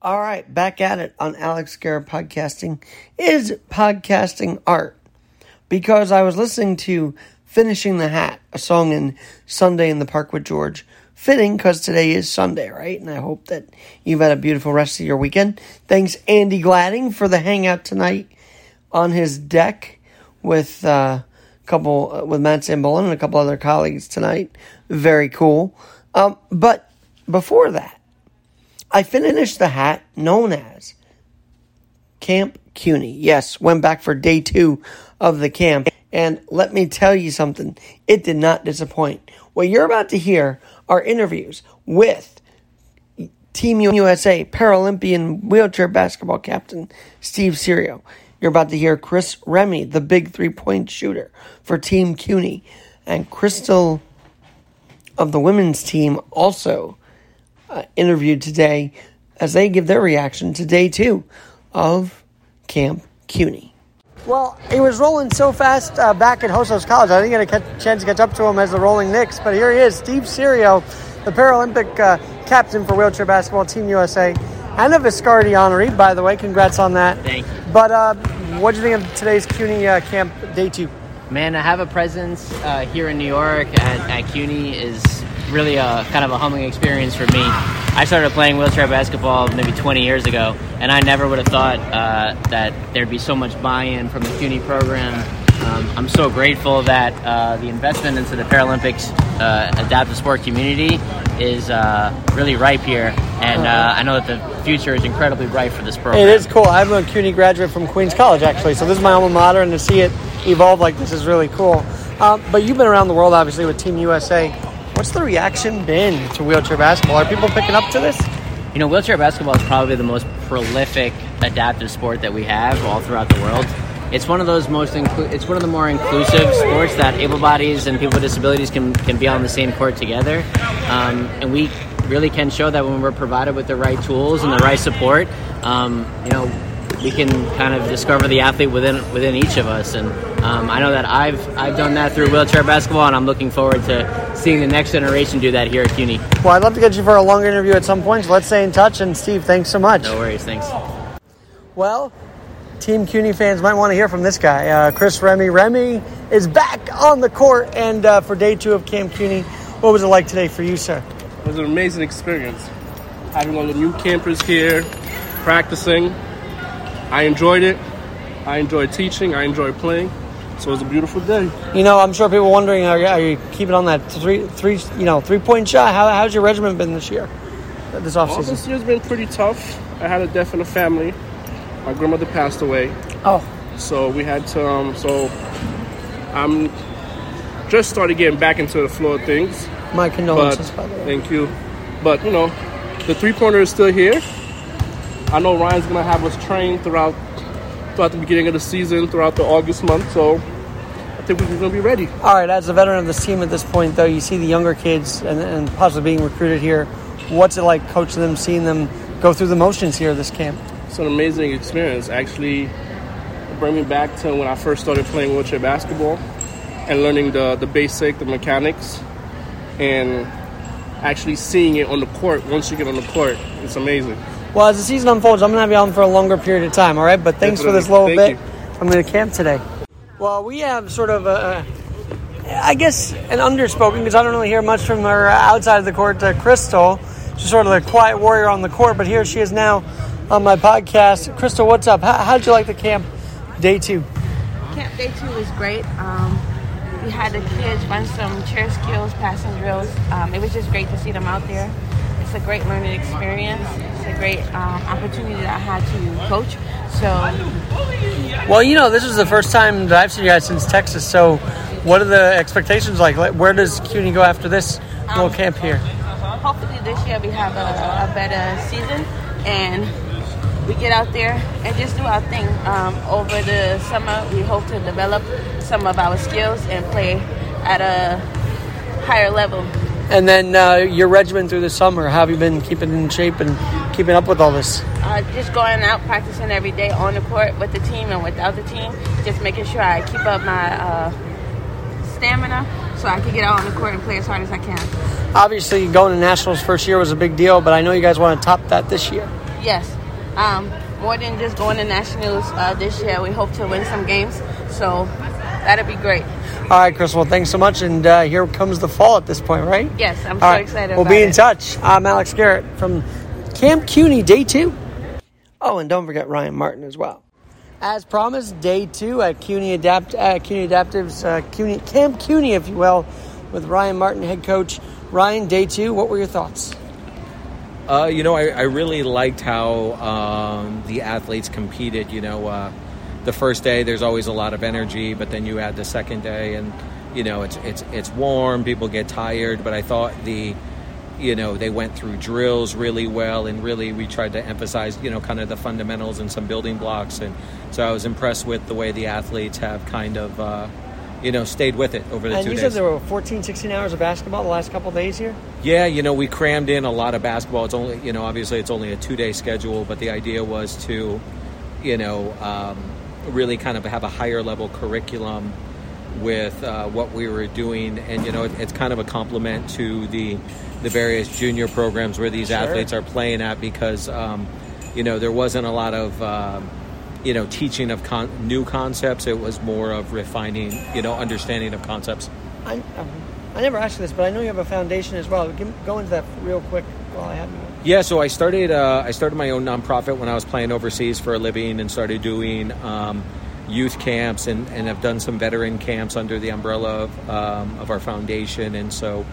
All right, back at it on Alex Garrett Podcasting. Is podcasting art? Because I was listening to Finishing the Hat, a song in Sunday in the Park with George. Fitting because today is Sunday, right? And I hope that you've had a beautiful rest of your weekend. Thanks, Andy Gladding, for the hangout tonight on his deck with uh, a couple, uh, with Matt Zambolin and a couple other colleagues tonight. Very cool. Um, but before that, I finished the hat known as Camp CUNY. Yes, went back for day two of the camp. And let me tell you something, it did not disappoint. What you're about to hear are interviews with Team USA Paralympian wheelchair basketball captain Steve Serio. You're about to hear Chris Remy, the big three point shooter for Team CUNY, and Crystal of the women's team also uh, interviewed today as they give their reaction to day two of Camp CUNY. Well, he was rolling so fast uh, back at Hostos College. I didn't get a chance to catch up to him as the rolling Knicks, but here he is, Steve Serio, the Paralympic uh, captain for wheelchair basketball Team USA, and a Viscardi honoree, by the way. Congrats on that. Thank you. But uh, what do you think of today's CUNY uh, camp day two? Man, to have a presence uh, here in New York at, at CUNY is really a kind of a humbling experience for me. I started playing wheelchair basketball maybe 20 years ago, and I never would have thought uh, that there'd be so much buy-in from the CUNY program. Um, I'm so grateful that uh, the investment into the Paralympics uh, adaptive sport community is uh, really ripe here, and uh, I know that the future is incredibly bright for this program. It is cool. I'm a CUNY graduate from Queens College, actually, so this is my alma mater, and to see it evolve like this is really cool. Um, but you've been around the world, obviously, with Team USA. What's the reaction been to wheelchair basketball? Are people picking up to this? You know, wheelchair basketball is probably the most prolific adaptive sport that we have all throughout the world. It's one of those most inclu- it's one of the more inclusive sports that able bodies and people with disabilities can, can be on the same court together. Um, and we really can show that when we're provided with the right tools and the right support, um, you know, we can kind of discover the athlete within within each of us. And um, I know that I've I've done that through wheelchair basketball, and I'm looking forward to seeing the next generation do that here at CUNY. Well, I'd love to get you for a longer interview at some point. So let's stay in touch. And Steve, thanks so much. No worries, thanks. Well, Team CUNY fans might want to hear from this guy, uh, Chris Remy. Remy is back on the court, and uh, for day two of Camp CUNY, what was it like today for you, sir? It was an amazing experience. Having all the new campers here, practicing. I enjoyed it. I enjoyed teaching. I enjoyed playing. So it was a beautiful day. You know, I'm sure people are wondering, are you, are you keeping on that three, three, you know, three point shot? How, how's your regimen been this year, this Well, offseason? this year's been pretty tough. I had a death in the family. My grandmother passed away, Oh, so we had to. Um, so I'm just started getting back into the flow of things. my But condolences, by the way. thank you. But you know, the three pointer is still here. I know Ryan's gonna have us train throughout throughout the beginning of the season, throughout the August month. So I think we're gonna be ready. All right, as a veteran of this team at this point, though, you see the younger kids and, and possibly being recruited here. What's it like coaching them, seeing them go through the motions here at this camp? It's an amazing experience. Actually, it bring me back to when I first started playing wheelchair basketball and learning the the basic, the mechanics, and actually seeing it on the court. Once you get on the court, it's amazing. Well, as the season unfolds, I'm going to have you on for a longer period of time, all right? But thanks for this Definitely. little bit I'm going to camp today. Well, we have sort of a, I guess, an underspoken, because I don't really hear much from her outside of the court, uh, Crystal. She's sort of the quiet warrior on the court, but here she is now on my podcast. Crystal, what's up? How, how'd you like the camp day two? Camp day two was great. Um, we had the kids run some chair skills, passing drills. Um, it was just great to see them out there. It's a great learning experience. It's a great um, opportunity that I had to coach. So Well, you know, this is the first time that I've seen you guys since Texas, so what are the expectations like? Where does CUNY go after this little camp here? hopefully this year we have a, a better season and we get out there and just do our thing. Um, over the summer, we hope to develop some of our skills and play at a higher level. And then uh, your regimen through the summer, how have you been keeping in shape and keeping up with all this? Uh, just going out practicing every day on the court with the team and without the team. Just making sure I keep up my uh, stamina so I can get out on the court and play as hard as I can. Obviously, going to nationals first year was a big deal, but I know you guys want to top that this year. Yes. Um, more than just going to nationals uh, this year, we hope to win some games. So that'd be great. All right, Chris. Well, thanks so much. And uh, here comes the fall at this point, right? Yes, I'm All so right, excited. We'll about be in it. touch. I'm Alex Garrett from Camp CUNY, day two. Oh, and don't forget Ryan Martin as well. As promised, day two at CUNY, Adapt, uh, CUNY Adaptives, uh, CUNY, Camp CUNY, if you will, with Ryan Martin, head coach. Ryan, day two, what were your thoughts? Uh, you know, I, I really liked how um, the athletes competed. You know, uh, the first day there's always a lot of energy, but then you add the second day, and you know it's it's it's warm. People get tired, but I thought the you know they went through drills really well, and really we tried to emphasize you know kind of the fundamentals and some building blocks, and so I was impressed with the way the athletes have kind of. Uh, you know, stayed with it over the And two you days. said there were 14, 16 hours of basketball the last couple of days here? Yeah, you know, we crammed in a lot of basketball. It's only, you know, obviously it's only a two day schedule, but the idea was to, you know, um, really kind of have a higher level curriculum with uh, what we were doing, and you know, it, it's kind of a complement to the the various junior programs where these Sure. athletes are playing at because, um, you know, there wasn't a lot of. Um, you know, teaching of con- new concepts. It was more of refining, you know, understanding of concepts. I, um, I never asked you this, but I know you have a foundation as well. Give, go into that real quick while I have you. Yeah, so I started. Uh, I started my own nonprofit when I was playing overseas for a living, and started doing um, youth camps, and, and have done some veteran camps under the umbrella of, um, of our foundation. And so,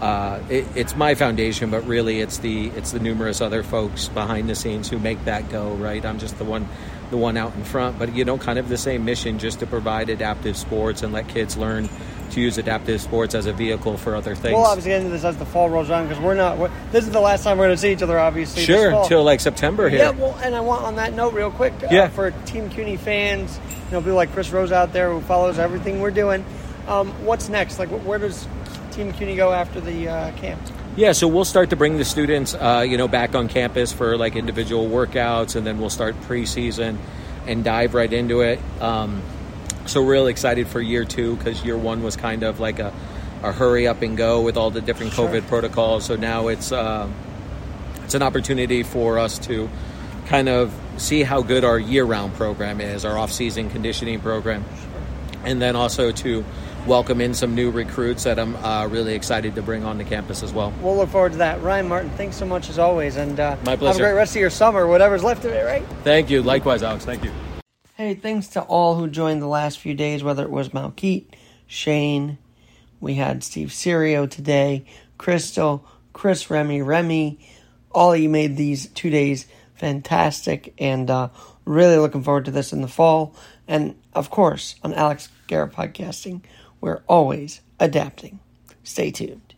uh, it, it's my foundation, but really, it's the it's the numerous other folks behind the scenes who make that go. Right, I'm just the one, the one out in front. But you know, kind of the same mission, just to provide adaptive sports and let kids learn to use adaptive sports as a vehicle for other things. We'll obviously into this as the fall rolls around because we're not. We're, this is the last time we're going to see each other, obviously. sure, until like September here. Yeah, well, and I want on that note, real quick, uh, Yeah. for Team CUNY fans, you know, people like Chris Rose out there who follows everything we're doing. Um, what's next? Like, where does Team CUNY go after the uh, camp? Yeah, so we'll start to bring the students, uh, you know, back on campus for like individual workouts, and then we'll start preseason and dive right into it. Um, so really excited for year two because year one was kind of like a, a hurry up and go with all the different Sure. COVID protocols. So now it's um it's an opportunity for us to kind of see how good our year round program is, our off season conditioning program, and then also to welcome in some new recruits that I'm uh, really excited to bring on the campus as well. We'll look forward to that. Ryan Martin, thanks so much as always, and uh, My Have a great rest of your summer, whatever's left of it, right? Thank you. Likewise, Alex. Thank you. Hey, thanks to all who joined the last few days, whether it was Malkeet, Shane, we had Steve Serio today, Crystal, Chris Remy, Remy. All you made these two days fantastic and uh, really looking forward to this in the fall. And of course, on Alex Garrett Podcasting, we're always adapting. Stay tuned.